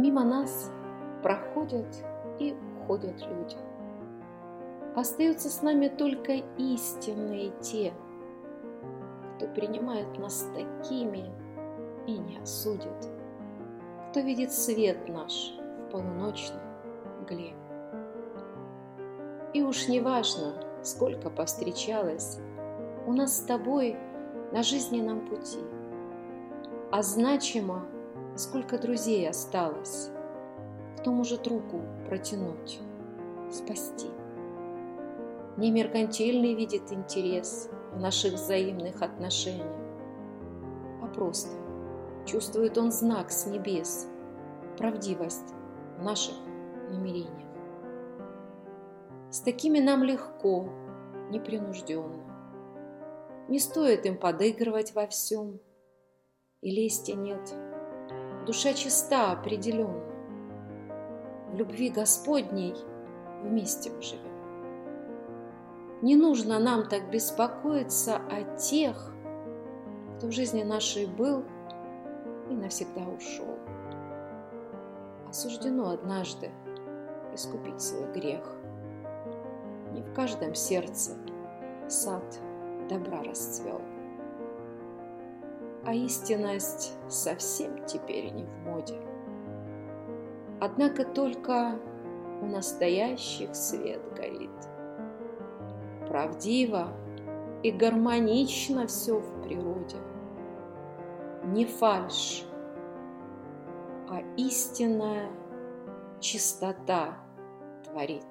Мимо нас проходят и уходят люди. Остаются с нами только истинные те, кто принимает нас такими и не осудит, кто видит свет наш в полуночной мгле. И уж не важно, сколько повстречалось у нас с тобой на жизненном пути, а значимо, сколько друзей осталось, кто может руку протянуть, спасти. Не меркантильный видит интерес в наших взаимных отношениях, а просто чувствует он знак с небес, правдивость наших намерениях. С такими нам легко, непринужденно. Не стоит им подыгрывать во всем, и лести нет. Душа чиста определенно. В любви Господней вместе мы живем. Не нужно нам так беспокоиться о тех, кто в жизни нашей был и навсегда ушел. Осуждено однажды искупить свой грех. Не в каждом сердце сад добра расцвел. А истинность совсем теперь не в моде. Однако только у настоящих свет горит. Правдиво и гармонично все в природе. Не фальшь, а истинная чистота творит.